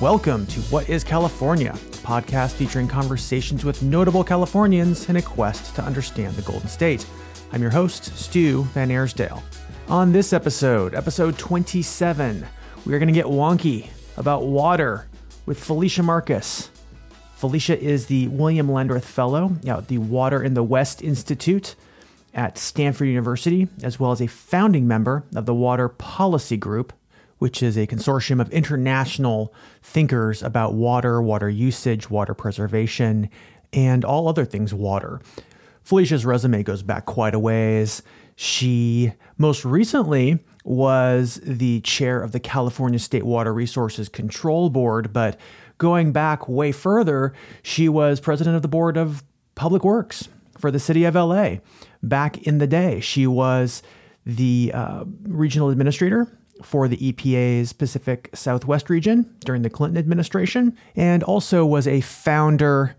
Welcome to What is California, a podcast featuring conversations with notable Californians in a quest to understand the Golden State. I'm your host, Stu VanAirsdale. On this episode, episode 27, we are going to get wonky about water with Felicia Marcus. Felicia is the William Landreth Fellow at the Water in the West Institute at Stanford University, as well as a founding member of the Water Policy Group, which is a consortium of international thinkers about water, water usage, water preservation, and all other things water. Felicia's resume goes back quite a ways. She most recently was the chair of the California State Water Resources Control Board, but going back way further, she was president of the board of public works for the city of LA. Back in the day, she was the uh, regional administrator for the EPA's Pacific Southwest region during the Clinton administration, and also was a founder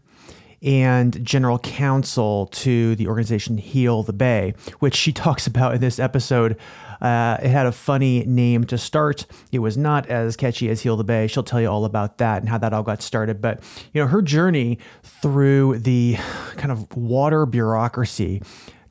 and general counsel to the organization Heal the Bay, which she talks about in this episode. Uh, it had a funny name to start. It was not as catchy as Heal the Bay. She'll tell you all about that and how that all got started. But you know, her journey through the kind of water bureaucracy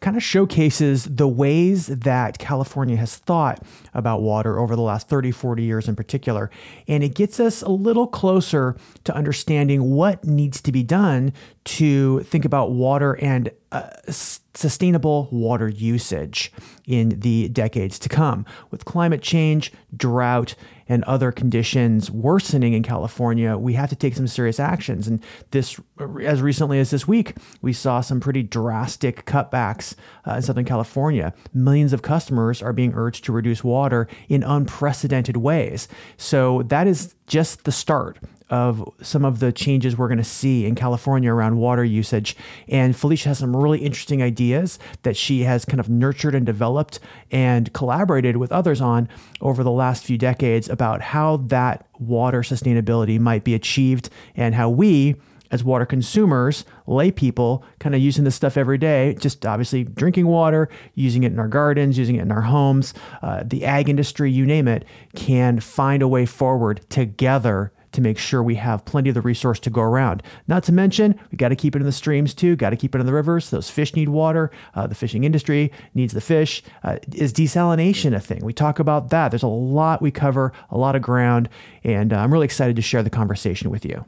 kind of showcases the ways that California has thought about water over the last 30, 40 years in particular. And it gets us a little closer to understanding what needs to be done to think about water and uh, sustainable water usage in the decades to come. With climate change, drought, and other conditions worsening in California, we have to take some serious actions. And this, as recently as this week, we saw some pretty drastic cutbacks uh, in Southern California. Millions of customers are being urged to reduce water in unprecedented ways. So that is just the start of some of the changes we're going to see in California around water usage. And Felicia has some really interesting ideas that she has kind of nurtured and developed and collaborated with others on over the last few decades about how that water sustainability might be achieved and how we as water consumers, lay people, kind of using this stuff every day, just obviously drinking water, using it in our gardens, using it in our homes, uh, the ag industry, you name it, can find a way forward together to make sure we have plenty of the resource to go around. Not to mention, we got to keep it in the streams too, got to keep it in the rivers. Those fish need water. Uh, the fishing industry needs the fish. Uh, is desalination a thing? We talk about that. There's a lot we cover, a lot of ground, and uh, I'm really excited to share the conversation with you.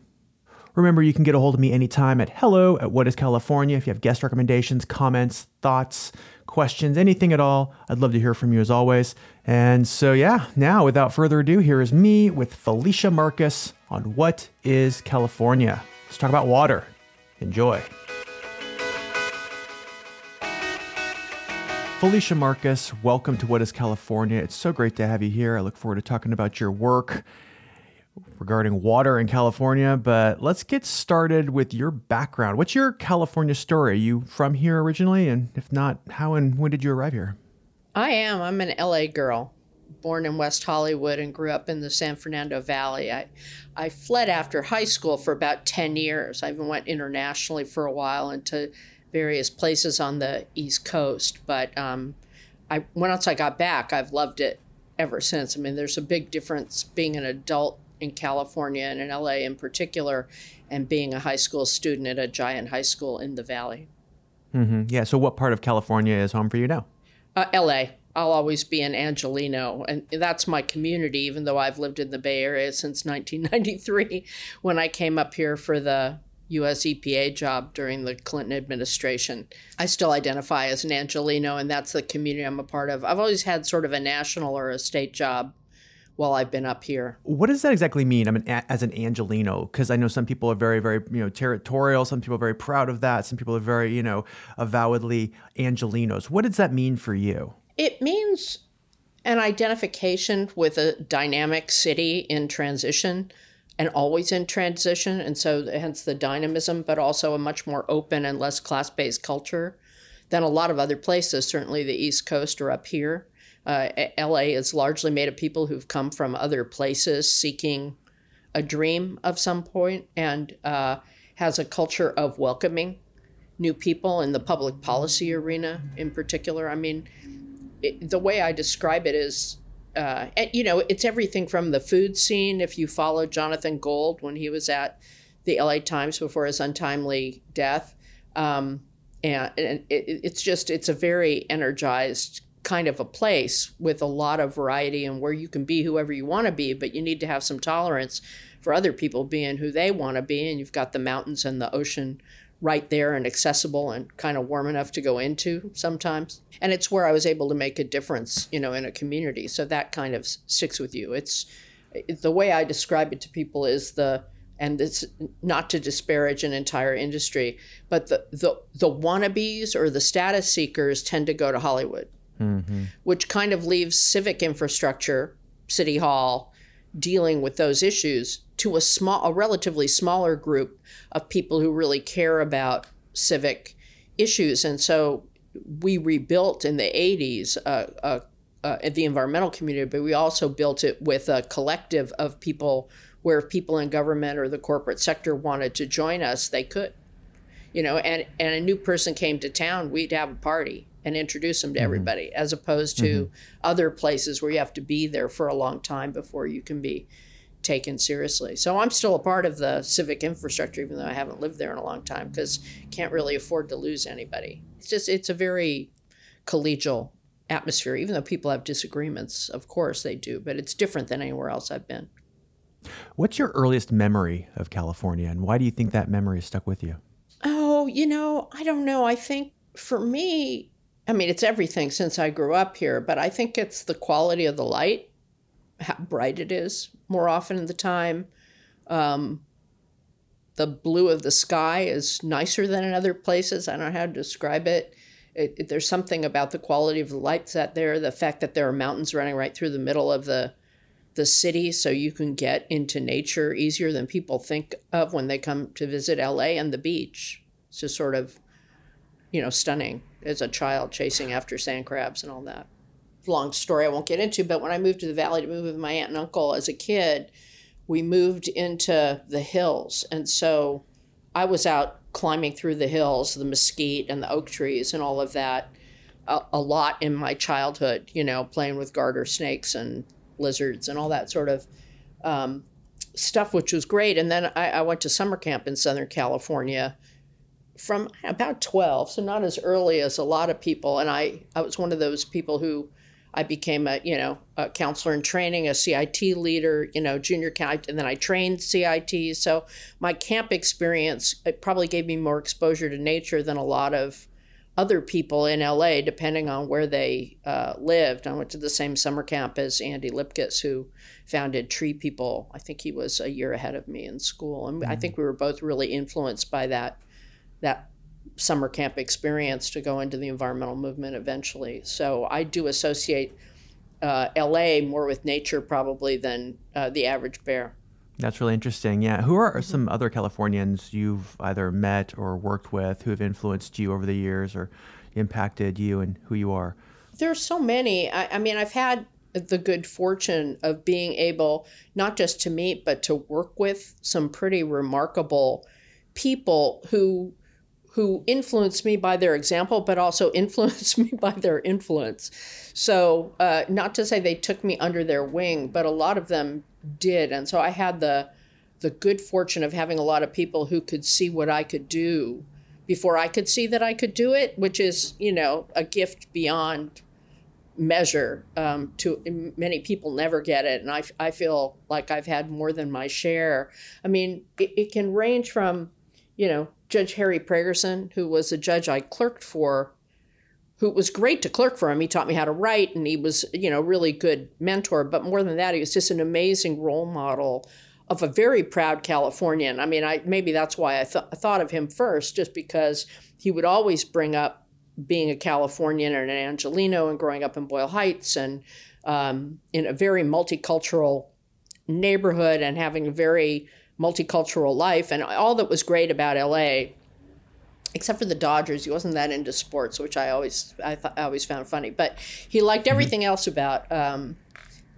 Remember, you can get a hold of me anytime at hello at what is California. If you have guest recommendations, comments, thoughts, questions, anything at all, I'd love to hear from you as always. And so, yeah, now without further ado, here is me with Felicia Marcus on What is California. Let's talk about water. Enjoy. Felicia Marcus, welcome to What is California. It's so great to have you here. I look forward to talking about your work regarding water in California, but let's get started with your background. What's your California story? Are you from here originally? And if not, how and when did you arrive here? I am. I'm an LA girl, born in West Hollywood and grew up in the San Fernando Valley. I, I fled after high school for about 10 years. I even went internationally for a while into various places on the East Coast. But um, I, once I got back, I've loved it ever since. I mean, there's a big difference being an adult in California and in LA in particular, and being a high school student at a giant high school in the Valley. Mm-hmm. Yeah. So, what part of California is home for you now? Uh, LA. I'll always be an Angeleno, and that's my community. Even though I've lived in the Bay Area since 1993, when I came up here for the U.S. EPA job during the Clinton administration, I still identify as an Angeleno, and that's the community I'm a part of. I've always had sort of a national or a state job while I've been up here. What does that exactly mean? I mean, as an Angeleno because I know some people are very, very, you know, territorial. Some people are very proud of that. Some people are very, you know, avowedly Angelenos. What does that mean for you? It means an identification with a dynamic city in transition and always in transition. And so, hence the dynamism, but also a much more open and less class based culture than a lot of other places, certainly the East Coast or up here. Uh, LA is largely made of people who've come from other places seeking a dream of some point and uh, has a culture of welcoming new people in the public policy arena in particular. I mean, it, the way I describe it is uh, you know, it's everything from the food scene. If you follow Jonathan Gold when he was at the LA Times before his untimely death, um, and, and it, it's just it's a very energized kind of a place with a lot of variety and where you can be whoever you want to be, but you need to have some tolerance for other people being who they want to be. And you've got the mountains and the ocean right there and accessible and kind of warm enough to go into sometimes. And it's where I was able to make a difference, you know, in a community. So that kind of sticks with you. It's the way I describe it to people is the and it's not to disparage an entire industry, but the the, the wannabes or the status seekers tend to go to Hollywood, mm-hmm. which kind of leaves civic infrastructure, city hall, dealing with those issues to a small, a relatively smaller group of people who really care about civic issues. And so we rebuilt in the 80s uh, uh, uh, the environmental community, but we also built it with a collective of people where if people in government or the corporate sector wanted to join us, they could. You know, and, and a new person came to town, we'd have a party and introduce them to mm-hmm. everybody, as opposed to mm-hmm. other places where you have to be there for a long time before you can be taken seriously. So I'm still a part of the civic infrastructure, even though I haven't lived there in a long time, because can't really afford to lose anybody. It's just it's a very collegial atmosphere, even though people have disagreements. Of course they do, but it's different than anywhere else I've been. What's your earliest memory of California, and why do you think that memory stuck with you? Oh, you know, I don't know. I think for me, I mean, it's everything since I grew up here, but I think it's the quality of the light how bright it is more often in the time. Um, the blue of the sky is nicer than in other places. I don't know how to describe it. It, it. There's something about the quality of the lights out there, the fact that there are mountains running right through the middle of the the city, so you can get into nature easier than people think of when they come to visit LA and the beach. It's just sort of, you know, stunning as a child chasing after sand crabs and all that long story I won't get into, but when I moved to the valley to move with my aunt and uncle as a kid, we moved into the hills. And so I was out climbing through the hills, the mesquite and the oak trees and all of that a, a lot in my childhood, you know, playing with garter snakes and lizards and all that sort of um, stuff, which was great. And then I, I went to summer camp in Southern California from about 12 so not as early as a lot of people and i i was one of those people who I became a you know a counselor in training, a CIT leader, you know junior count, and then I trained CIT. So my camp experience it probably gave me more exposure to nature than a lot of other people in LA, depending on where they uh, lived. I went to the same summer camp as Andy Lipkis, who founded Tree People. I think he was a year ahead of me in school, and mm-hmm. I think we were both really influenced by that that summer camp experience to go into the environmental movement eventually. So I do associate uh, LA more with nature probably than uh, the average bear. That's really interesting. Yeah. Who are some other Californians you've either met or worked with who have influenced you over the years or impacted you and who you are? There are so many. I, I mean, I've had the good fortune of being able not just to meet, but to work with some pretty remarkable people who who influenced me by their example, but also influenced me by their influence. So, uh, not to say they took me under their wing, but a lot of them did. And so I had the the good fortune of having a lot of people who could see what I could do before I could see that I could do it, which is, you know, a gift beyond measure. Um, to many people never get it, and I, I feel like I've had more than my share. I mean, it, it can range from, you know, Judge Harry Pregerson, who was a judge I clerked for, who was great to clerk for him. He taught me how to write, and he was, you know, really good mentor. But more than that, he was just an amazing role model of a very proud Californian. I mean, I maybe that's why I, th- I thought of him first, just because he would always bring up being a Californian and an Angeleno and growing up in Boyle Heights and um, in a very multicultural neighborhood and having a very multicultural life. And all that was great about LA, except for the Dodgers, he wasn't that into sports, which I always I, th- I always found funny. But he liked mm-hmm. everything else about um,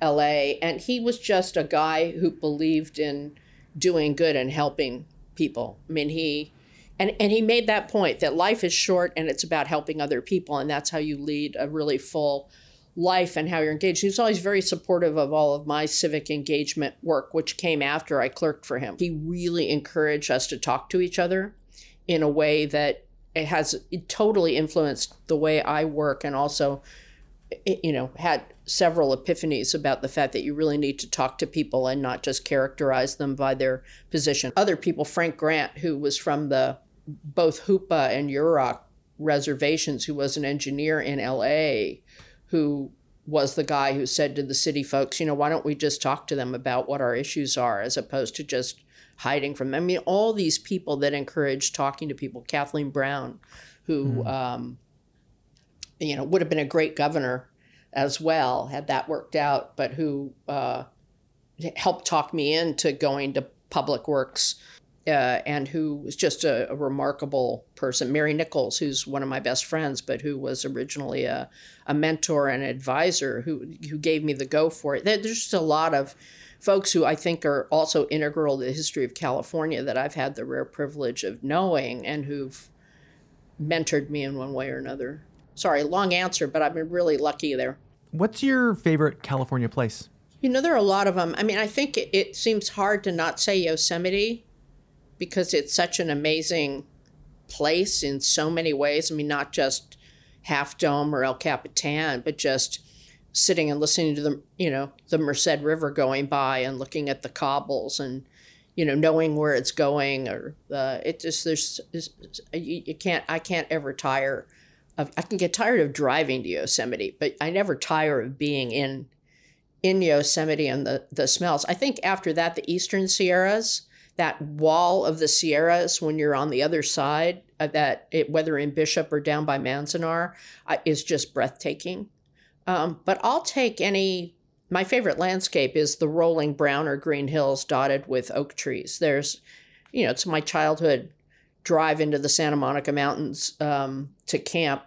LA, and he was just a guy who believed in doing good and helping people. I mean, he and and he made that point that life is short and it's about helping other people, and that's how you lead a really full life and how you're engaged. He was always very supportive of all of my civic engagement work, which came after I clerked for him. He really encouraged us to talk to each other in a way that it has it totally influenced the way I work and also eh, you know had several epiphanies about the fact that you really need to talk to people and not just characterize them by their position. Other people, Frank Grant, who was from the both Hoopa and Yurok reservations, who was an engineer in LA, who was the guy who said to the city folks, you know, why don't we just talk to them about what our issues are as opposed to just hiding from them? I mean, all these people that encourage talking to people, Kathleen Brown, who, mm. um, you know, would have been a great governor as well had that worked out, but who uh, helped talk me into going to public works uh, and who was just a, a, remarkable person. Mary Nichols, who's one of my best friends, but who was originally a, a mentor and advisor who, who gave me the go for it. There's just a lot of folks who I think are also integral to the history of California that I've had the rare privilege of knowing and who've mentored me in one way or another. Sorry, long answer, but I've been really lucky there. What's your favorite California place? You know, there are a lot of them. I mean, I think it, it seems hard to not say Yosemite because it's such an amazing place in so many ways. I mean, not just Half Dome or El Capitan, but just sitting and listening to the you know the Merced River going by and looking at the cobbles and you know knowing where it's going or uh, it just there's you, you can't I can't ever tire of I can get tired of driving to Yosemite, but I never tire of being in in Yosemite and the the smells. I think after that the Eastern Sierras that wall of the Sierras when you're on the other side of that, it, whether in Bishop or down by Manzanar, uh, is just breathtaking. Um, but I'll take any. My favorite landscape is the rolling brown or green hills dotted with oak trees. There's, you know, it's my childhood drive into the Santa Monica Mountains um, to camp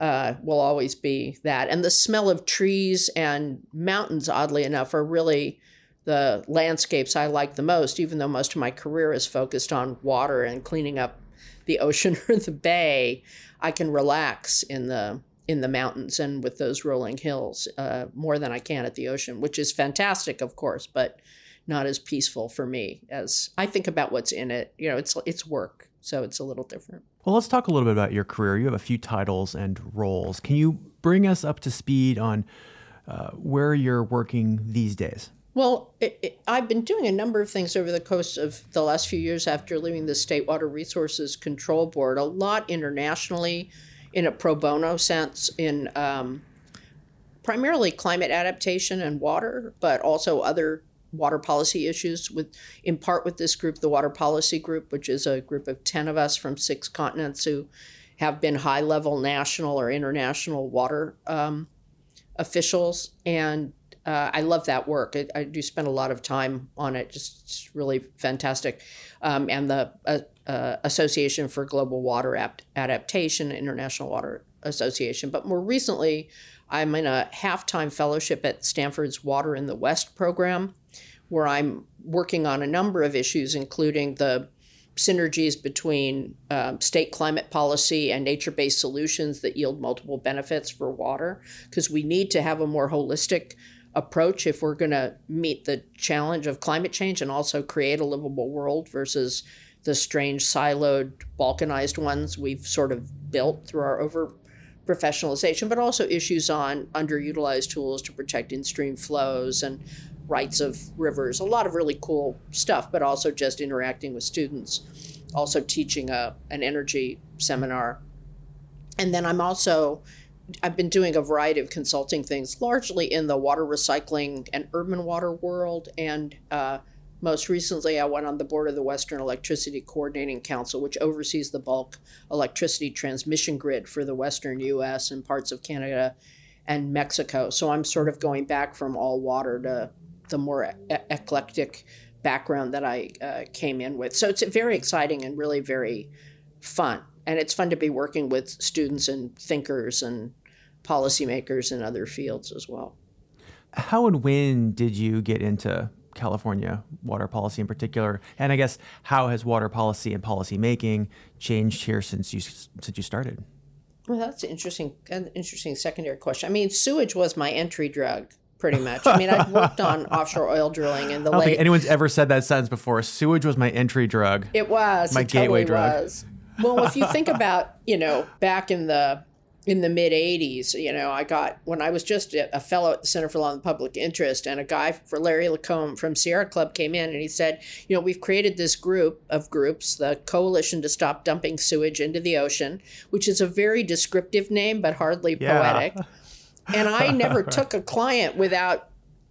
uh, will always be that. And the smell of trees and mountains, oddly enough, are really the landscapes I like the most, even though most of my career is focused on water and cleaning up the ocean or the bay. I can relax in the in the mountains and with those rolling hills uh, more than I can at the ocean, which is fantastic, of course, but not as peaceful for me as I think about what's in it. You know, it's it's work, so it's a little different. Well, let's talk a little bit about your career. You have a few titles and roles. Can you bring us up to speed on uh, where you're working these days? Well, it, it, I've been doing a number of things over the course of the last few years after leaving the State Water Resources Control Board, a lot internationally in a pro bono sense, in um, primarily climate adaptation and water, but also other water policy issues with in part with this group the water policy group which is a group of 10 of us from six continents who have been high level national or international water um, officials. And uh, I love that work. I, I, do spend a lot of time on it. Just really fantastic. Um, and the uh, uh, Association for Global Water Apt- Adaptation, International Water Association. But more recently, I'm in a half-time fellowship at Stanford's Water in the West program, where I'm working on a number of issues, including the synergies between um, state climate policy and nature based solutions that yield multiple benefits for water, because we need to have a more holistic approach if we're going to meet the challenge of climate change and also create a livable world versus the strange siloed balkanized ones we've sort of built through our over professionalization but also issues on underutilized tools to protect in-stream flows and rights of rivers. A lot of really cool stuff but also just interacting with students. Also teaching a, an energy seminar. And then i'm also I've been doing a variety of consulting things, largely in the water recycling and urban water world. And uh, most recently, I went on the board of the Western Electricity Coordinating Council, which oversees the bulk electricity transmission grid for the Western US and parts of Canada and Mexico. So I'm sort of going back from all water to the more e- eclectic background that I uh, came in with. So it's very exciting and really very fun and it's fun to be working with students and thinkers and policymakers in other fields as well. How and when did you get into California water policy in particular? And I guess how has water policy and policy making changed here since you since you started? Well, that's interesting. An interesting secondary question. I mean, sewage was my entry drug, pretty much. I mean, I've worked on offshore oil drilling in the I don't late. think anyone's ever said that sentence before. Sewage was my entry drug. It was My it gateway totally drug. Was. Well, if you think about, you know, back in the in the mid '80s, you know, I got when I was just a fellow at the Center for Law and Public Interest, and a guy for Larry Lacombe from Sierra Club came in and he said, you know, we've created this group of groups, the Coalition to Stop Dumping Sewage into the Ocean, which is a very descriptive name but hardly Yeah. poetic. And I never took a client without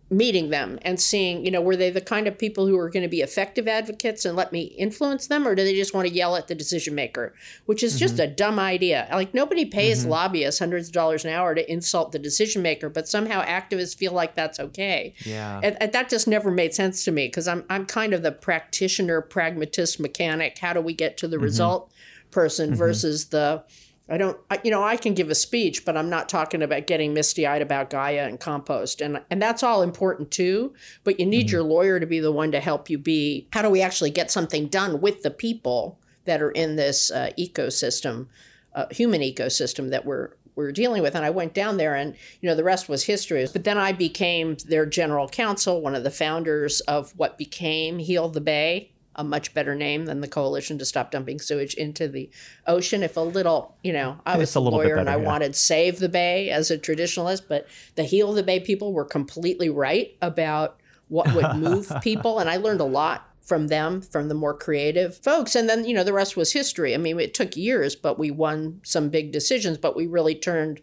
meeting them and seeing, you know, were they the kind of people who are going to be effective advocates and let me influence them, or do they just want to yell at the decision maker, which is just mm-hmm. a dumb idea. Like nobody pays mm-hmm. lobbyists hundreds of dollars an hour to insult the decision maker, but somehow activists feel like that's okay. Yeah. And, and that just never made sense to me because I'm I'm kind of the practitioner, pragmatist, mechanic. How do we get to the mm-hmm. result person versus the I don't, I, you know, I can give a speech, but I'm not talking about getting misty eyed about Gaia and compost, and and that's all important too. But you need your lawyer to be the one to help you be. How do we actually get something done with the people that are in this uh, ecosystem, uh, human ecosystem that we're we're dealing with? And I went down there, and you know, the rest was history. But then I became their general counsel, one of the founders of what became Heal the Bay a much better name than the coalition to stop dumping sewage into the ocean. If a little, you know, I was a a lawyer and I better, yeah. wanted save the bay as a traditionalist, but the heal the bay people were completely right about what would move people, and I learned a lot from them, from the more creative folks. And then, you know, the rest was history. I mean, it took years, but we won some big decisions, but we really turned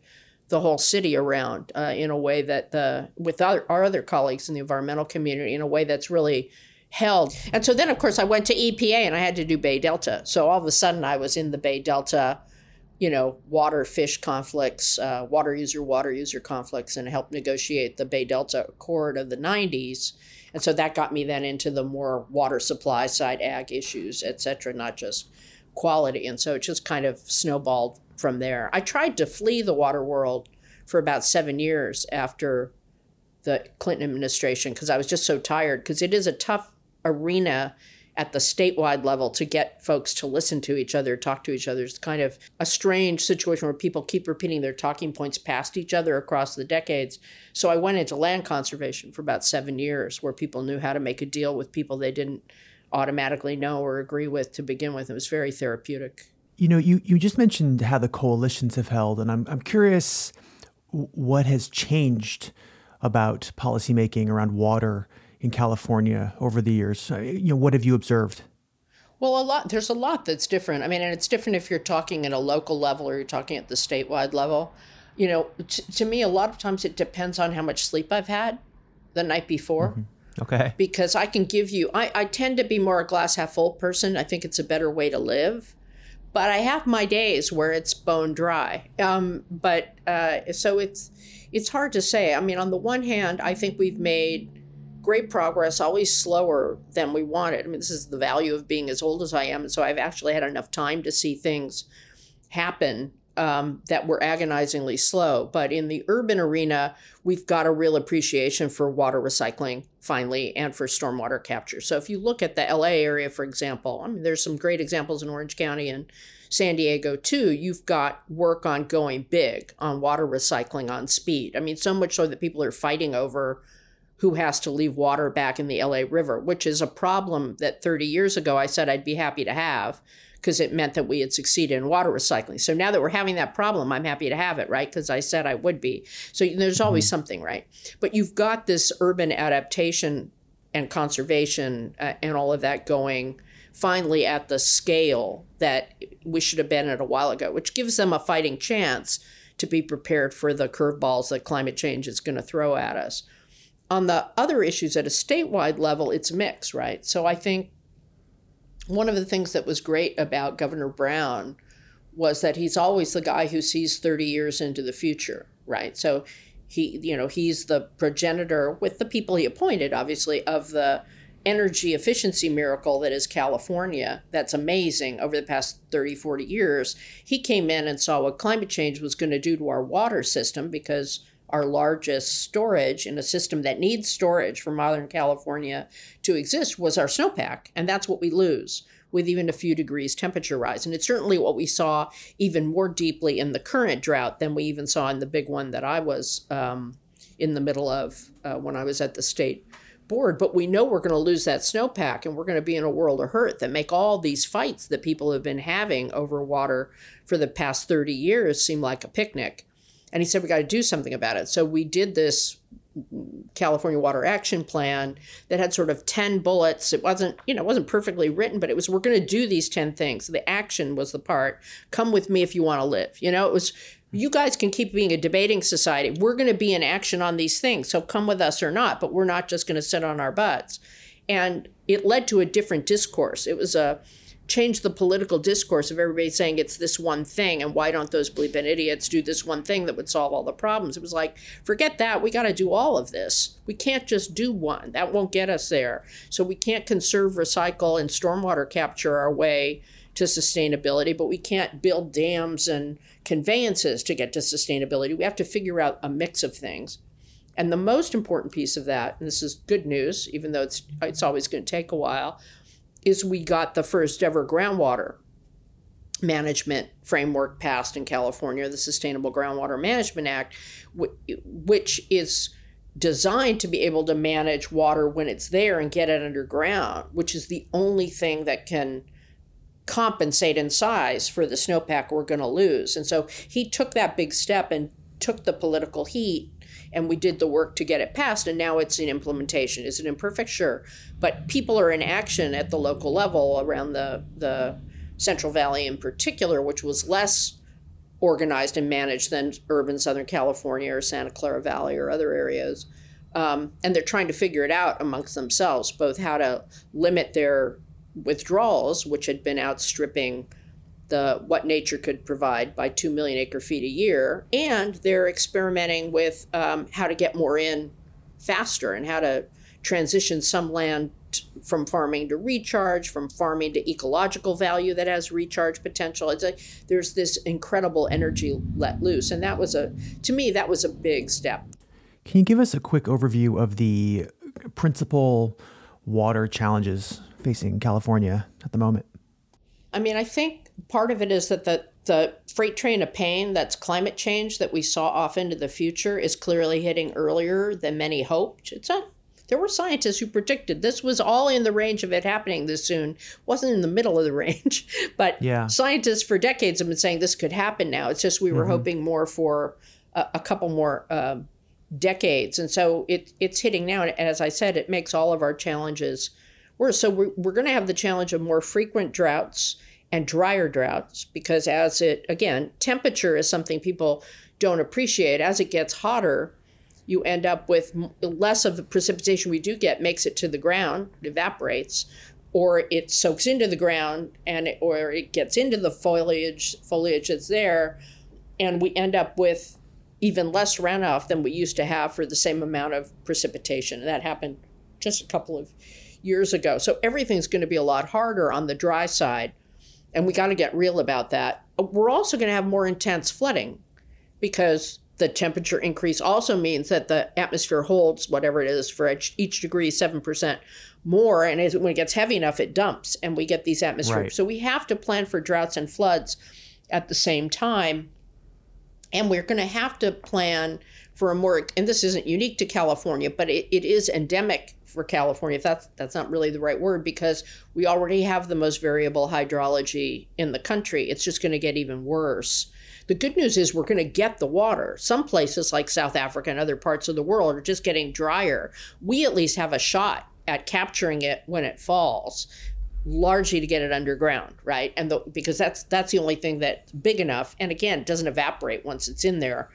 the whole city around uh, in a way that the with our, our other colleagues in the environmental community in a way that's really held. And so then, of course, I went to EPA and I had to do Bay Delta. So all of a sudden, I was in the Bay Delta, you know, water fish conflicts, uh, water user water user conflicts, and helped negotiate the Bay Delta Accord of the 90s. And so that got me then into the more water supply side ag issues, et cetera, not just quality. And so it just kind of snowballed from there. I tried to flee the water world for about seven years after the Clinton administration because I was just so tired because it is a tough arena at the statewide level to get folks to listen to each other, talk to each other. It's kind of a strange situation where people keep repeating their talking points past each other across the decades. So I went into land conservation for about seven years where people knew how to make a deal with people they didn't automatically know or agree with to begin with. It was very therapeutic. You know, you, you just mentioned how the coalitions have held, and I'm, I'm curious what has changed about policymaking around water in California over the years. You know, what have you observed? Well, a lot. There's a lot that's different. I mean, and it's different if you're talking at a local level or you're talking at the statewide level. You know, t- to me, a lot of times it depends on how much sleep I've had the night before. Okay. Because I can give you, I, I tend to be more a glass half full person. I think it's a better way to live. But I have my days where it's bone dry. Um, but uh, so it's it's hard to say. I mean, on the one hand, I think we've made great progress, always slower than we wanted. I mean, this is the value of being as old as I am. And so I've actually had enough time to see things happen um, that were agonizingly slow. But in the urban arena, we've got a real appreciation for water recycling finally and for stormwater capture. So if you look at the LA area, for example, I mean, there's some great examples in Orange County and San Diego too. You've got work on going big on water recycling on speed. I mean, so much so that people are fighting over who has to leave water back in the LA River, which is a problem that 30 years ago I said I'd be happy to have because it meant that we had succeeded in water recycling. So now that we're having that problem, I'm happy to have it, right? Because I said I would be. So there's always something, right? But you've got this urban adaptation and conservation uh, and all of that going finally at the scale that we should have been at a while ago, which gives them a fighting chance to be prepared for the curveballs that climate change is going to throw at us on the other issues at a statewide level, it's mixed, right? So I think one of the things that was great about Governor Brown was that he's always the guy who sees 30 years into the future, right? So he, you know, he's the progenitor with the people he appointed, obviously, of the energy efficiency miracle that is California. That's amazing over the past 30, 40 years. He came in and saw what climate change was going to do to our water system because our largest storage in a system that needs storage for modern California to exist was our snowpack. And that's what we lose with even a few degrees temperature rise. And it's certainly what we saw even more deeply in the current drought than we even saw in the big one that I was um, in the middle of uh, when I was at the state board. But we know we're going to lose that snowpack and we're going to be in a world of hurt that make all these fights that people have been having over water for the past 30 years seem like a picnic. And he said, we got to do something about it. So we did this California Water Action Plan that had sort of 10 bullets. It wasn't, you know, it wasn't perfectly written, but it was we're going to do these 10 things. The action was the part. Come with me if you want to live. You know, it was you guys can keep being a debating society. We're going to be in action on these things. So come with us or not, but we're not just going to sit on our butts. And it led to a different discourse. It was a change the political discourse of everybody saying it's this one thing and why don't those bleeping idiots do this one thing that would solve all the problems? It was like forget that we got to do all of this. We can't just do one. That won't get us there. So we can't conserve recycle and stormwater capture our way to sustainability but we can't build dams and conveyances to get to sustainability. We have to figure out a mix of things. And the most important piece of that and this is good news even though it's it's always going to take a while is we got the first ever groundwater management framework passed in California, the Sustainable Groundwater Management Act, which is designed to be able to manage water when it's there and get it underground, which is the only thing that can compensate in size for the snowpack we're going to lose. And so he took that big step and took the political heat and we did the work to get it passed and now it's in implementation. Is it imperfect sure. But people are in action at the local level around the the central valley in particular which was less organized and managed than urban southern california or santa clara valley or other areas. Um, and they're trying to figure it out amongst themselves both how to limit their withdrawals which had been outstripping the what nature could provide by 2 million acre feet a year. And they're experimenting with um, how to get more in faster and how to transition some land from farming to recharge from farming to ecological value that has recharge potential. It's a there's this incredible energy let loose. And that was a to me that was a big step. Can you give us a quick overview of the principal water challenges facing california at the moment i mean i think part of it is that the the freight train of pain that's climate change that we saw off into the future is clearly hitting earlier than many hoped. It's a there were scientists who predicted this was all in the range of it happening this soon. wasn't in the middle of the range, but yeah. scientists for decades have been saying this could happen now. It's just we were mm-hmm. hoping more for a, a couple more uh, decades, and so it it's hitting now. And as I said, it makes all of our challenges So we're, we're going to have the challenge of more frequent droughts and drier droughts because as it again temperature is something people don't appreciate. As it gets hotter you end up with less of the precipitation we do get makes it to the ground evaporates or it soaks into the ground and it, or it gets into the foliage foliage that's there and we end up with even less runoff than we used to have for the same amount of precipitation. And that happened just a couple of years ago so everything's going to be a lot harder on the dry side and we got to get real about that. We're also going to have more intense flooding because the temperature increase also means that the atmosphere holds whatever it is for each, each degree 7% more. And as, when it gets heavy enough, it dumps and we get these atmospheric. Right. So we have to plan for droughts and floods at the same time. And we're going to have to plan for a more, and this isn't unique to California, but it, it is endemic for California, if that's that's not really the right word, because we already have the most variable hydrology in the country. It's just going to get even worse. The good news is we're going to get the water. Some places like South Africa and other parts of the world are just getting drier. We at least have a shot at capturing it when it falls largely to get it underground right and the, because that's that's the only thing that's big enough and again doesn't evaporate once it's in there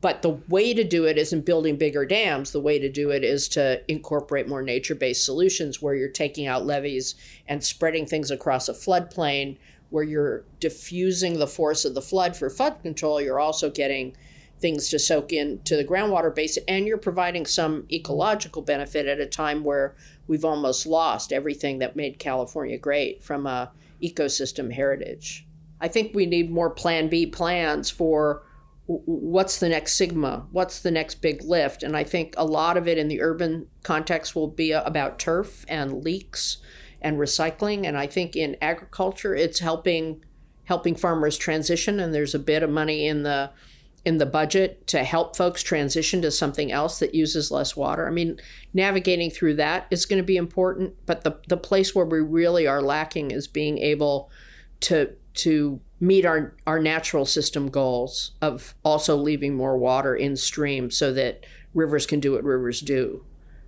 but the way to do it isn't building bigger dams. The way to do it is to incorporate more nature based solutions where you're taking out levees and spreading things across a floodplain, where you're diffusing the force of the flood for flood control. You're also getting things to soak into the groundwater basin, and you're providing some ecological benefit at a time where we've almost lost everything that made California great from a ecosystem heritage. I think we need more Plan B plans for what's the next SGMA? What's the next big lift? And i think a lot of it in the urban context will be uh, about turf and leaks and recycling. And i think in agriculture it's helping helping farmers transition. And there's a bit of money in the in the budget to help folks transition to something else that uses less water. I mean, navigating through that is going to be important, but the the place where we really are lacking is being able to to meet our, our natural system goals of also leaving more water in stream so that rivers can do what rivers do.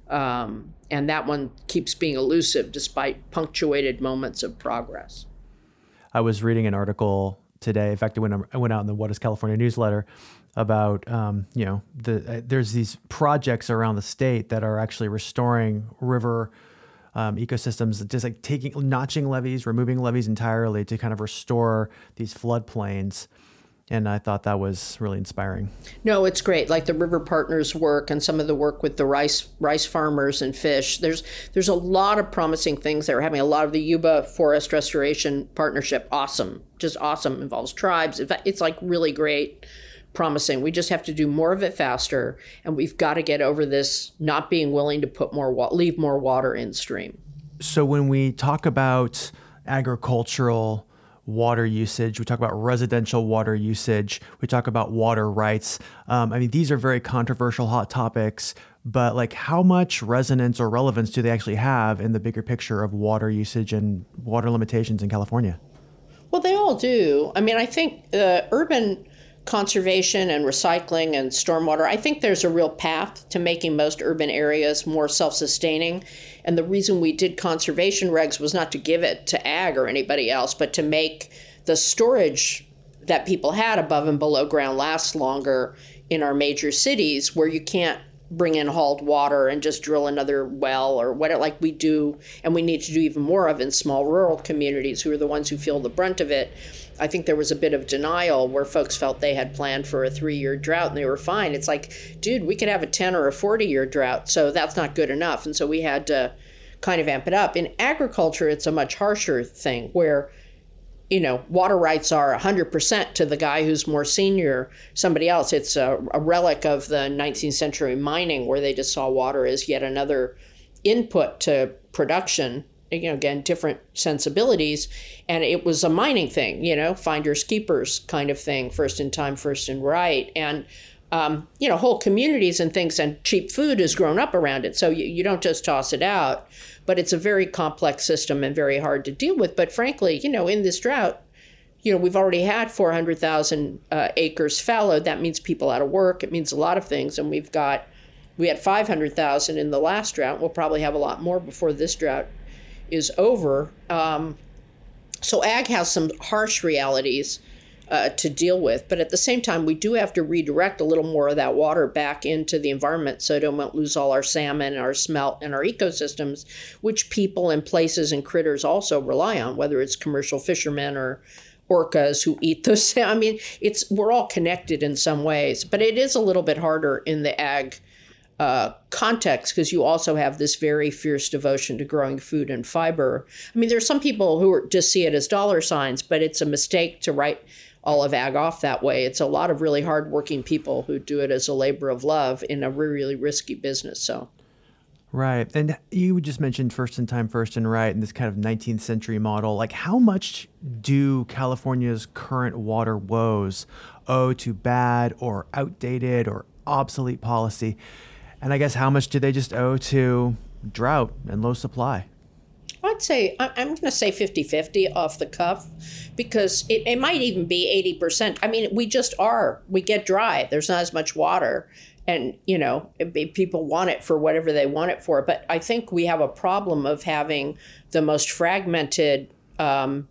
Um, and that one keeps being elusive despite punctuated moments of progress. I was reading an article today. In fact, I went, I went out in the What is California newsletter about, um, you know, the, uh, there's these projects around the state that are actually restoring river um, ecosystems, just like taking notching levees, removing levees entirely to kind of restore these floodplains. And I thought that was really inspiring. No, it's great. Like the River Partners work and some of the work with the rice rice farmers and fish. There's there's a lot of promising things that are happening. A lot of the Yuba Forest Restoration Partnership, awesome, just awesome. Involves tribes. It's like really great promising. We just have to do more of it faster, and we've got to get over this not being willing to put more wa- leave more water in stream. So when we talk about agricultural water usage, we talk about residential water usage, we talk about water rights. Um, I mean, these are very controversial hot topics. But like, how much resonance or relevance do they actually have in the bigger picture of water usage and water limitations in California? Well, they all do. I mean, I think uh, urban conservation and recycling and stormwater, I think there's a real path to making most urban areas more self sustaining. And the reason we did conservation regs was not to give it to ag or anybody else, but to make the storage that people had above and below ground last longer in our major cities where you can't bring in hauled water and just drill another well or what it like we do and we need to do even more of in small rural communities who are the ones who feel the brunt of it I think there was a bit of denial where folks felt they had planned for a three year drought and they were fine. It's like, dude, we could have a 10 or a 40 year drought, so that's not good enough. And so we had to kind of amp it up. In agriculture, it's a much harsher thing where, you know, water rights are 100% to the guy who's more senior, somebody else. It's a, a relic of the 19th century mining where they just saw water as yet another input to production you know, again, different sensibilities. And it was a mining thing, you know, finders keepers kind of thing, first in time, first in right. And, um, you know, whole communities and things and cheap food has grown up around it. So you, you don't just toss it out, but it's a very complex system and very hard to deal with. But frankly, you know, in this drought, you know, we've already had 400,000 uh, acres fallowed. That means people out of work. It means a lot of things. And we've got, we had 500,000 in the last drought. We'll probably have a lot more before this drought is over. Um, so ag has some harsh realities uh, to deal with, but at the same time, we do have to redirect a little more of that water back into the environment so we don't lose all our salmon, our smelt, and our ecosystems, which people and places and critters also rely on, whether it's commercial fishermen or orcas who eat those. I mean, it's we're all connected in some ways, but it is a little bit harder in the ag uh, context because you also have this very fierce devotion to growing food and fiber. I mean, there are some people who are, just see it as dollar signs, but it's a mistake to write all of ag off that way. It's a lot of really hardworking people who do it as a labor of love in a really risky business. So. Right. And you just mentioned first in time, first and right, and this kind of 19th century model. Like, how much do California's current water woes owe to bad or outdated or obsolete policy? And I guess how much do they just owe to drought and low supply? I'd say, I'm going to say 50 50 off the cuff because it, it might even be 80%. I mean, we just are. We get dry, there's not as much water. And, you know, people want it for whatever they want it for. But I think we have a problem of having the most fragmented, um,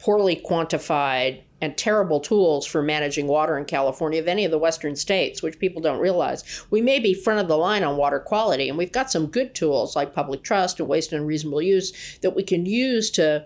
poorly quantified, and terrible tools for managing water in California of any of the western states, which people don't realize. We may be front of the line on water quality, and we've got some good tools like public trust and waste and unreasonable use that we can use to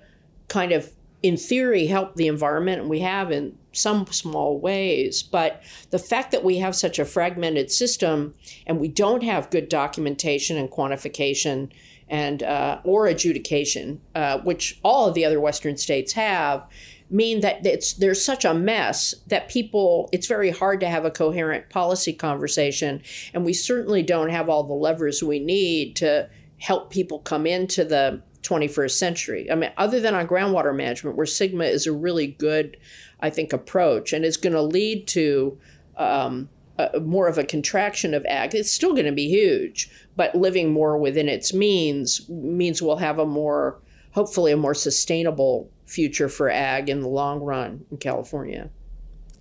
kind of, in theory, help the environment, and we have in some small ways. But the fact that we have such a fragmented system and we don't have good documentation and quantification and uh, or adjudication, uh, which all of the other Western states have, mean that it's there's such a mess that people it's very hard to have a coherent policy conversation, and we certainly don't have all the levers we need to help people come into the 21st century. I mean, other than on groundwater management, where SGMA is a really good, I think, approach, and it's going to lead to um, a, more of a contraction of ag. It's still going to be huge, but living more within its means means we'll have a more, hopefully, a more sustainable future for ag in the long run in California.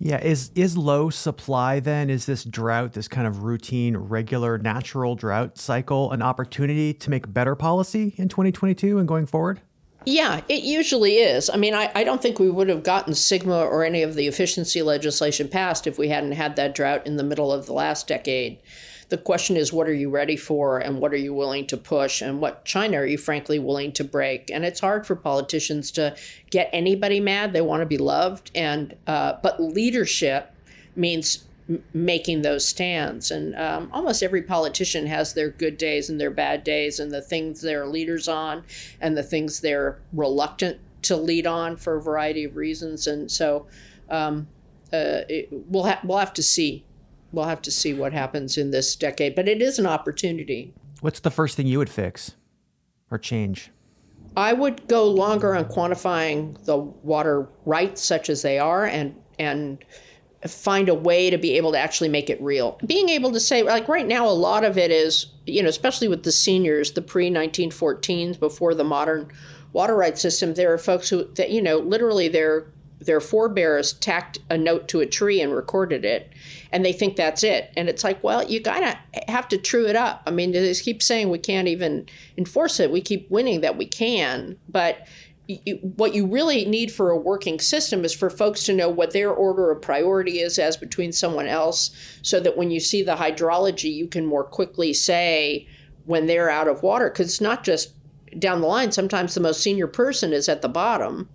Yeah, is is low supply then is this drought, this kind of routine, regular, natural drought cycle an opportunity to make better policy in 2022 and going forward? Yeah, it usually is. I mean, I, I don't think we would have gotten SGMA or any of the efficiency legislation passed if we hadn't had that drought in the middle of the last decade. The question is, what are you ready for and what are you willing to push and what China are you frankly willing to break? And it's hard for politicians to get anybody mad. They want to be loved. And, uh, but leadership means making those stands. And um, almost every politician has their good days and their bad days, and the things they're leaders on, and the things they're reluctant to lead on for a variety of reasons. And so um, uh, it, we'll ha- we'll have to see we'll have to see what happens in this decade. But it is an opportunity. What's the first thing you would fix or change? I would go longer on quantifying the water rights such as they are and and find a way to be able to actually make it real. Being able to say like right now a lot of it is, you know, especially with the seniors, the pre-1914s before the modern water rights system, there are folks who that you know, literally their their forebears tacked a note to a tree and recorded it and they think that's it. And it's like well you gotta have to true it up. I mean they keep saying we can't even enforce it. We keep winning that we can. But what you really need for a working system is for folks to know what their order of priority is as between someone else so that when you see the hydrology you can more quickly say when they're out of water. Because it's not just down the line sometimes the most senior person is at the bottom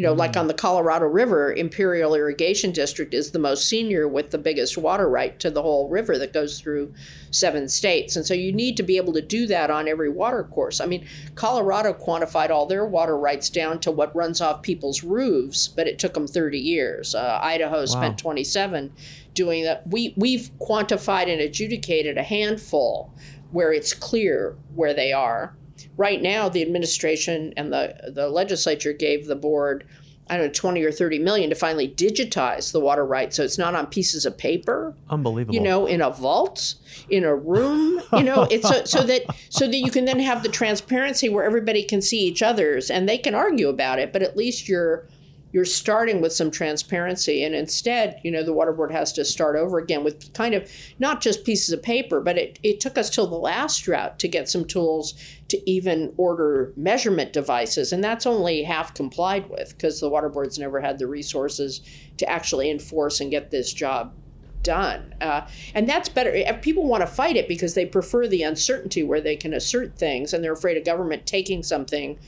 you know, mm like on the Colorado River, Imperial Irrigation District is the most senior with the biggest water right to the whole river that goes through seven states. And so you need to be able to do that on every water course. I mean, Colorado quantified all their water rights down to what runs off people's roofs, but it took them 30 years. Uh, Idaho wow. spent 27 doing that. We, we've quantified and adjudicated a handful where it's clear where they are right now the administration and the the legislature gave the board I don't know, 20 or 30 million to finally digitize the water rights so it's not on pieces of paper. Unbelievable. You know, in a vault, in a room, you know, it's so, so that so that you can then have the transparency where everybody can see each other's and they can argue about it, but at least you're you're starting with some transparency. And instead you know the water board has to start over again with kind of not just pieces of paper but it, it took us till the last drought to get some tools to even order measurement devices. And that's only half complied with because the water board's never had the resources to actually enforce and get this job done. Uh, and that's better people want to fight it because they prefer the uncertainty where they can assert things and they're afraid of government taking something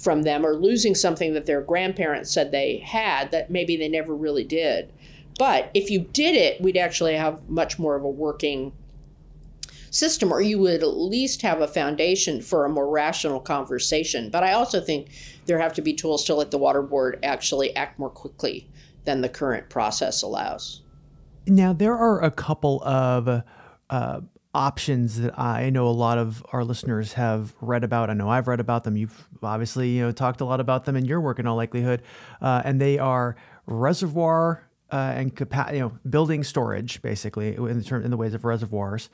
from them or losing something that their grandparents said they had that maybe they never really did. But if you did it, we'd actually have much more of a working system, or you would at least have a foundation for a more rational conversation. But I also think there have to be tools to let the water board actually act more quickly than the current process allows. Now, there are a couple of uh, options that I know a lot of our listeners have read about. I know I've read about them. You've obviously you know talked a lot about them in your work in all likelihood, uh, and they are reservoir uh, and capa- you know building storage basically in the term in the ways of reservoirs.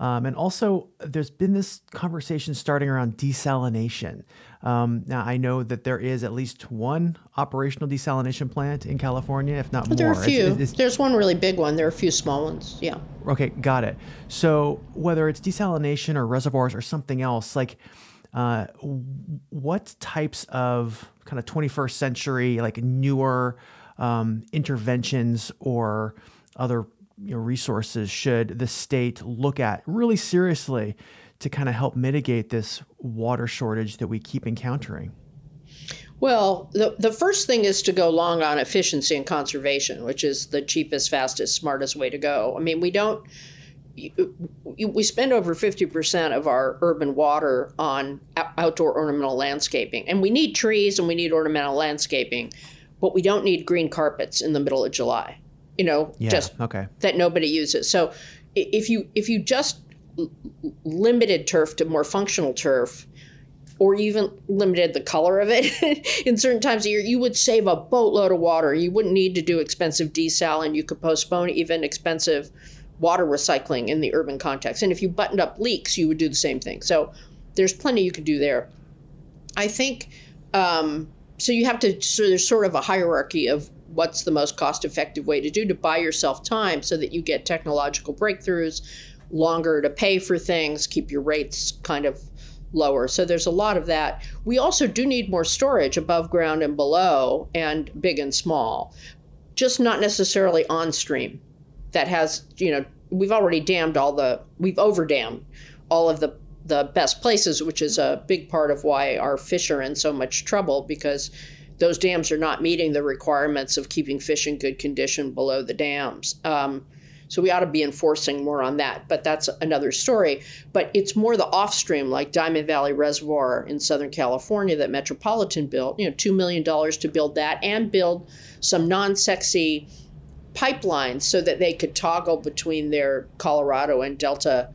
Um, and also, there's been this conversation starting around desalination. Um, now, I know that there is at least one operational desalination plant in California, if not more. There are a few. It's, it's, There's one really big one. There are a few small ones. Yeah. Okay, got it. So, whether it's desalination or reservoirs or something else, like uh, what types of kind of 21st century, like newer um, interventions or other you know, resources should the state look at really seriously to kind of help mitigate this water shortage that we keep encountering? Well, the, the first thing is to go long on efficiency and conservation, which is the cheapest, fastest, smartest way to go. I mean, we don't, we spend over 50% of our urban water on outdoor ornamental landscaping. And we need trees and we need ornamental landscaping, but we don't need green carpets in the middle of July. You know, yeah, just okay. that nobody uses. So if you if you just limited turf to more functional turf, or even limited the color of it in certain times of year, you would save a boatload of water. You wouldn't need to do expensive desal, and you could postpone even expensive water recycling in the urban context. And if you buttoned up leaks, you would do the same thing. So there's plenty you could do there. I think um, so. You have to so there's sort of a hierarchy of what's the most cost effective way to do to buy yourself time so that you get technological breakthroughs, longer to pay for things, keep your rates kind of lower. So there's a lot of that. We also do need more storage above ground and below, and big and small, just not necessarily on stream that has, you know, we've already dammed all the, we've overdammed all of the the best places, which is a big part of why our fish are in so much trouble because those dams are not meeting the requirements of keeping fish in good condition below the dams. Um, so we ought to be enforcing more on that, but that's another story. But it's more the off stream, like Diamond Valley Reservoir in Southern California that Metropolitan built. You know, two million dollars to build that and build some non-sexy pipelines so that they could toggle between their Colorado and Delta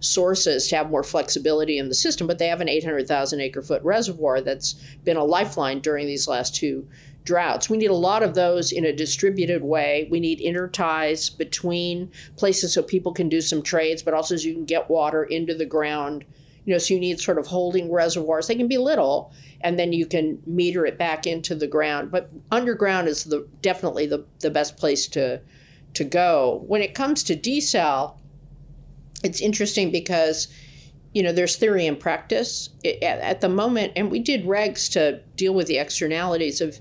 sources to have more flexibility in the system. But they have an 800,000 acre foot reservoir that's been a lifeline during these last two droughts. We need a lot of those in a distributed way. We need interties between places so people can do some trades, but also so you can get water into the ground. You know, so you need sort of holding reservoirs. They can be little, and then you can meter it back into the ground. But underground is the definitely the, the best place to to go. When it comes to desal, it's interesting because you know there's theory and practice. At, at, the moment, and we did regs to deal with the externalities of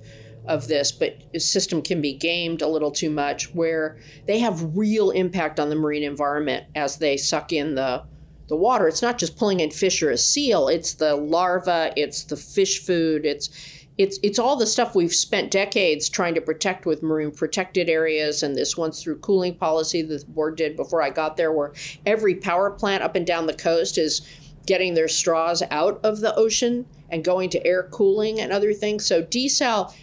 of this, but the system can be gamed a little too much, where they have real impact on the marine environment as they suck in the the water. It's not just pulling in fish or a seal, it's the larva, it's the fish food, it's it's it's all the stuff we've spent decades trying to protect with marine protected areas and this once through cooling policy that the board did before I got there where every power plant up and down the coast is getting their straws out of the ocean and going to air cooling and other things. So desal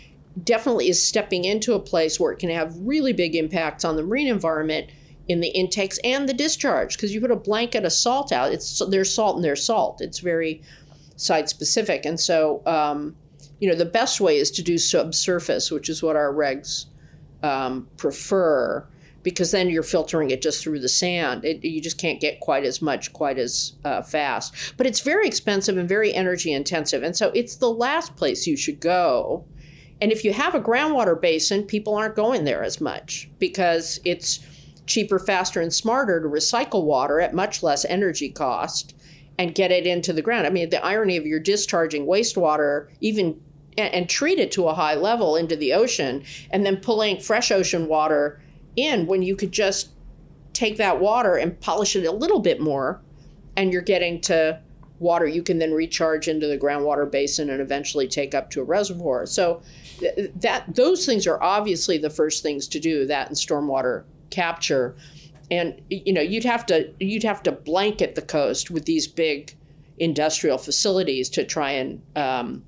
definitely is stepping into a place where it can have really big impacts on the marine environment in the intakes and the discharge because you put a blanket of salt out it's there's salt and there's salt it's very site specific and so um, you know the best way is to do subsurface which is what our regs um, prefer because then you're filtering it just through the sand. It, you just can't get quite as much quite as uh, fast. But it's very expensive and very energy intensive and so it's the last place you should go. And if you have a groundwater basin people aren't going there as much because it's cheaper, faster, and smarter to recycle water at much less energy cost and get it into the ground. I mean, the irony of you're discharging wastewater, even and, treat it to a high level into the ocean, and then pulling fresh ocean water in when you could just take that water and polish it a little bit more, and you're getting to water you can then recharge into the groundwater basin and eventually take up to a reservoir. So th- that those things are obviously the first things to do. That and stormwater capture and you know you'd have to you'd have to blanket the coast with these big industrial facilities to try and um,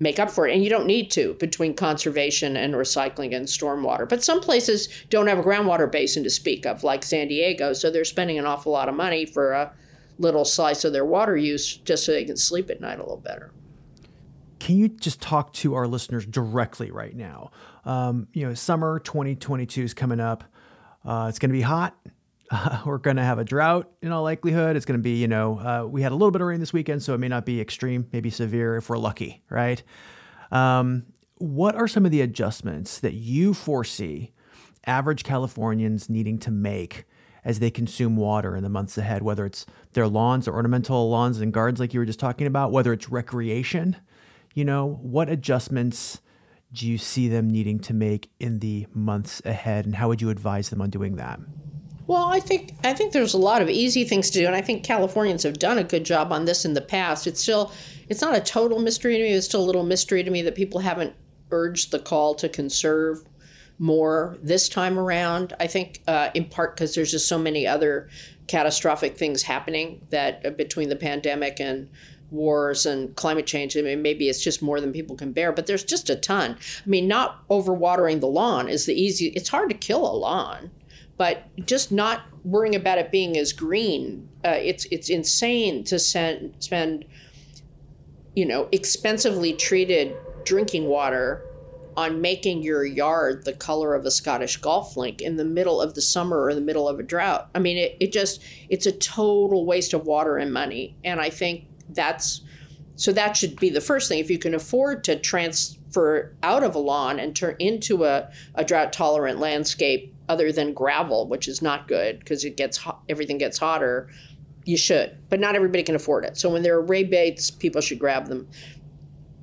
make up for it. And you don't need to between conservation and recycling and stormwater. But some places don't have a groundwater basin to speak of like san diego. So they're spending an awful lot of money for a little slice of their water use just so they can sleep at night a little better. Can you just talk to our listeners directly right now? Um, you know summer 2022 is coming up. Uh, it's going to be hot. Uh, we're going to have a drought in all likelihood. It's going to be, you know, uh, we had a little bit of rain this weekend, so it may not be extreme, maybe severe if we're lucky, right? Um, what are some of the adjustments that you foresee average Californians needing to make as they consume water in the months ahead, whether it's their lawns or ornamental lawns and gardens, like you were just talking about, whether it's recreation? You know, what adjustments do you see them needing to make in the months ahead, and how would you advise them on doing that? Well, I think I think there's a lot of easy things to do, and I think Californians have done a good job on this in the past. It's still it's not a total mystery to me. It's still a little mystery to me that people haven't urged the call to conserve more this time around. I think, uh, in part because there's just so many other catastrophic things happening that uh, between the pandemic and wars and climate change. I mean, maybe it's just more than people can bear, but there's just a ton. I mean, not overwatering the lawn is the easy. It's hard to kill a lawn, but just not worrying about it being as green. Uh, it's it's insane to send, spend, you know, expensively treated drinking water on making your yard the color of a Scottish golf link in the middle of the summer or the middle of a drought. I mean, it, it just, it's a total waste of water and money. And I think that's so that should be the first thing. If you can afford to transfer out of a lawn and turn into a, a drought tolerant landscape other than gravel, which is not good because it gets everything gets hotter, you should. But not everybody can afford it. So when there are rebates, people should grab them.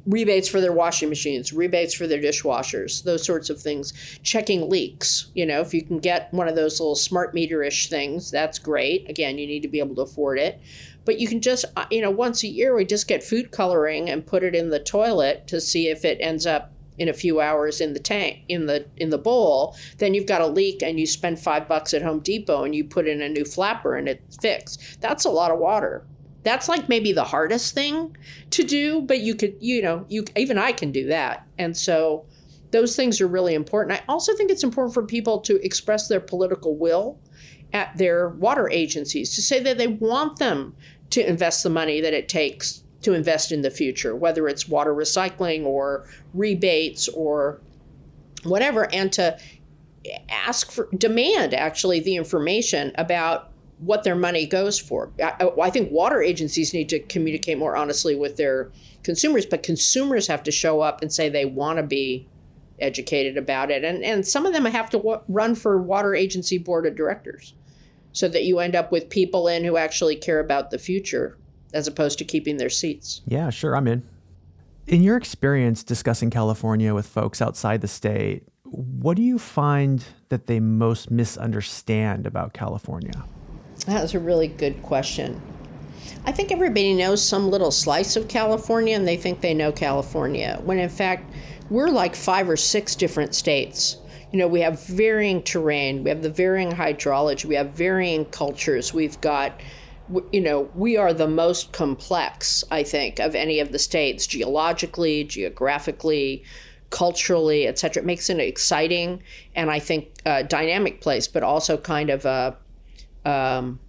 Rebates for their washing machines, rebates for their dishwashers, those sorts of things. Checking leaks. You know, if you can get one of those little smart meter ish things, that's great. Again, you need to be able to afford it but you can just uh, you know once a year we just get food coloring and put it in the toilet to see if it ends up in a few hours in the tank in the in the bowl. Then you've got a leak and you spend five bucks at home depot and you put in a new flapper and it's fixed. That's a lot of water. That's like maybe the hardest thing to do but you could you know you even i can do that. And so those things are really important. I also think it's important for people to express their political will at their water agencies to say that they want them to invest the money that it takes to invest in the future, whether it's water recycling or rebates or whatever, and to ask for, demand actually the information about what their money goes for. I, I, think water agencies need to communicate more honestly with their consumers, but consumers have to show up and say they want to be educated about it. And, and some of them have to w- run for water agency board of directors so that you end up with people in who actually care about the future as opposed to keeping their seats. Yeah, sure, I'm in. In your experience discussing California with folks outside the state, what do you find that they most misunderstand about California? That's a really good question. I think everybody knows some little slice of California and they think they know California, when in fact, we're like five or six different states you know, we have varying terrain, we have the varying hydrology, we have varying cultures, we've got you know, we are the most complex, I think, of any of the states geologically, geographically, culturally, et cetera. It makes it an exciting and I think uh, dynamic place, but also kind of a um,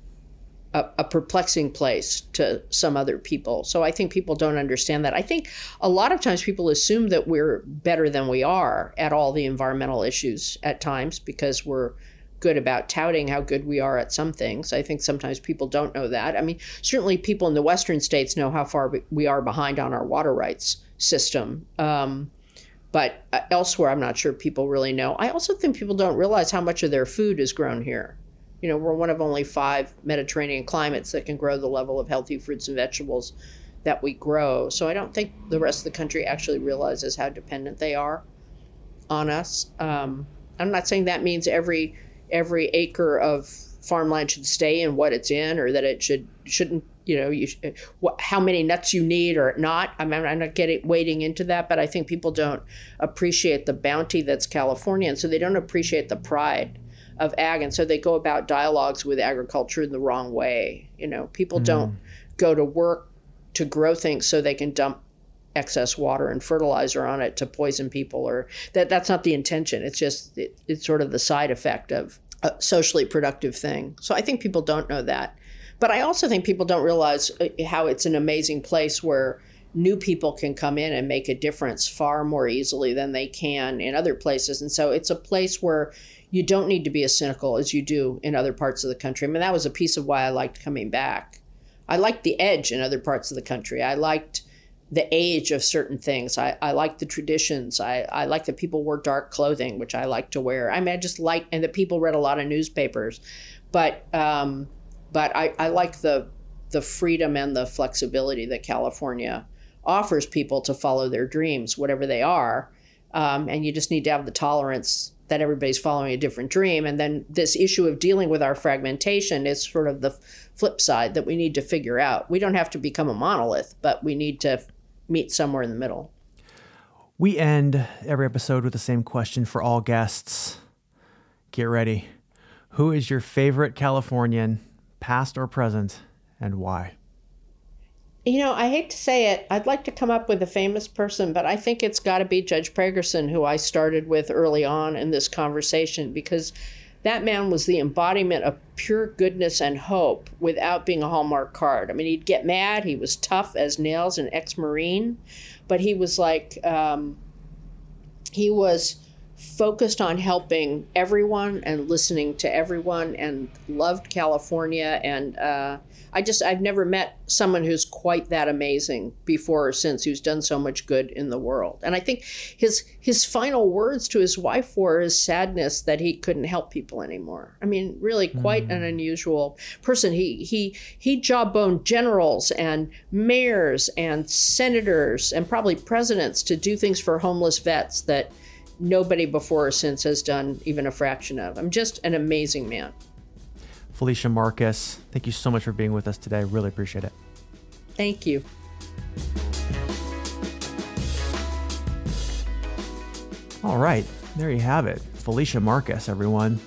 a, a, perplexing place to some other people. So I think people don't understand that. I think a lot of times people assume that we're better than we are at all the environmental issues at times because we're good about touting how good we are at some things. I think sometimes people don't know that. I mean, certainly people in the western states know how far we are behind on our water rights system. Um, but uh, elsewhere, I'm not sure people really know. I also think people don't realize how much of their food is grown here. You know, we're one of only five Mediterranean climates that can grow the level of healthy fruits and vegetables that we grow. So I don't think the rest of the country actually realizes how dependent they are on us. Um, I'm not saying that means every every acre of farmland should stay in what it's in, or that it should shouldn't. You know, you what, how many nuts you need or not. I mean, I'm not getting wading into that, but I think people don't appreciate the bounty that's California, and so they don't appreciate the pride of ag and so they go about dialogues with agriculture in the wrong way you know? People mm. don't go to work to grow things so they can dump excess water and fertilizer on it to poison people or that that's not the intention. It's just it, it's sort of the side effect of a socially productive thing. So i think people don't know that. But i also think people don't realize uh, how it's an amazing place where new people can come in and make a difference far more easily than they can in other places. And so it's a place where you don't need to be as cynical as you do in other parts of the country. I mean, that was a piece of why I liked coming back. I liked the edge in other parts of the country. I liked the age of certain things. I, I like the traditions. I, I like that people wore dark clothing, which I like to wear. I mean, I just like, and that people read a lot of newspapers. But, um, but I, I like the, the freedom and the flexibility that California offers people to follow their dreams, whatever they are. Um, and you just need to have the tolerance that everybody's following a different dream. And then this issue of dealing with our fragmentation is sort of the flip side that we need to figure out. We don't have to become a monolith, but we need to meet somewhere in the middle. We end every episode with the same question for all guests. Get ready. Who is your favorite Californian, past or present, and why? You know, I hate to say it. I'd like to come up with a famous person, but I think it's got to be Judge Pregerson, who I started with early on in this conversation, because that man was the embodiment of pure goodness and hope without being a Hallmark card. I mean, he'd get mad. He was tough as nails, an ex Marine, but he was like, um, he was focused on helping everyone and listening to everyone and loved California. And uh, I just, I've never met someone who's quite that amazing before or since who's done so much good in the world. And I think his, his final words to his wife were his sadness that he couldn't help people anymore. I mean, really quite mm. an unusual person. He, he, he jawboned generals and mayors and senators and probably presidents to do things for homeless vets that, nobody before or since has done even a fraction of. I'm just an amazing man. Felicia Marcus, thank you so much for being with us today. Really appreciate it. Thank you. All right, there you have it. Felicia Marcus, everyone.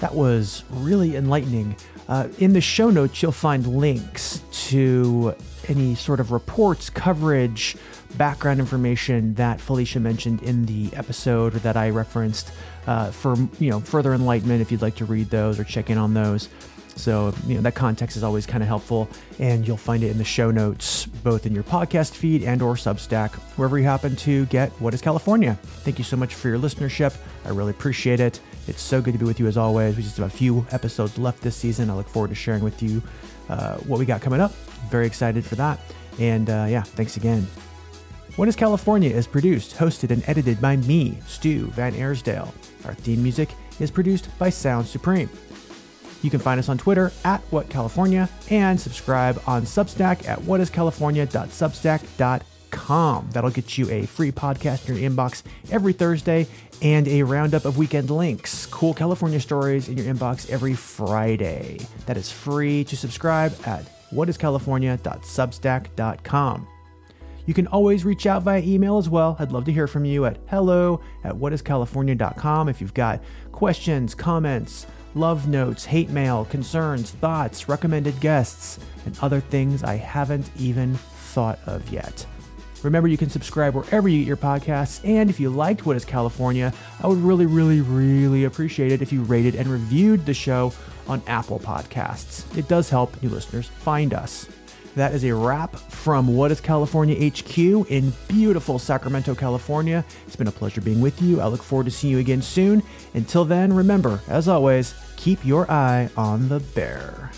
That was really enlightening. Uh, in the show notes, you'll find links to any sort of reports, coverage, background information that Felicia mentioned in the episode or that I referenced uh, for you know further enlightenment if you'd like to read those or check in on those. So you know that context is always kind of helpful, and you'll find it in the show notes, both in your podcast feed and or Substack, wherever you happen to get What is California. Thank you so much for your listenership. I really appreciate it. It's so good to be with you as always. We just have a few episodes left this season. I look forward to sharing with you uh, what we got coming up. Very excited for that. And uh, yeah, thanks again. What is California is produced, hosted, and edited by me, Stu VanAirsdale. Our theme music is produced by Sound Supreme. You can find us on Twitter at What California and subscribe on Substack at whatiscalifornia.substack.com. That'll get you a free podcast in your inbox every Thursday and a roundup of weekend links, cool California stories in your inbox every Friday. That is free to subscribe at whatiscalifornia.substack.com. You can always reach out via email as well. I'd love to hear from you at hello at whatiscalifornia.com if you've got questions, comments, love notes, hate mail, concerns, thoughts, recommended guests, and other things I haven't even thought of yet. Remember, you can subscribe wherever you get your podcasts. And if you liked What is California, I would really, really, really appreciate it if you rated and reviewed the show on Apple Podcasts. It does help new listeners find us. That is a wrap from What is California HQ in beautiful Sacramento, California. It's been a pleasure being with you. I look forward to seeing you again soon. Until then, remember, as always, keep your eye on the bear.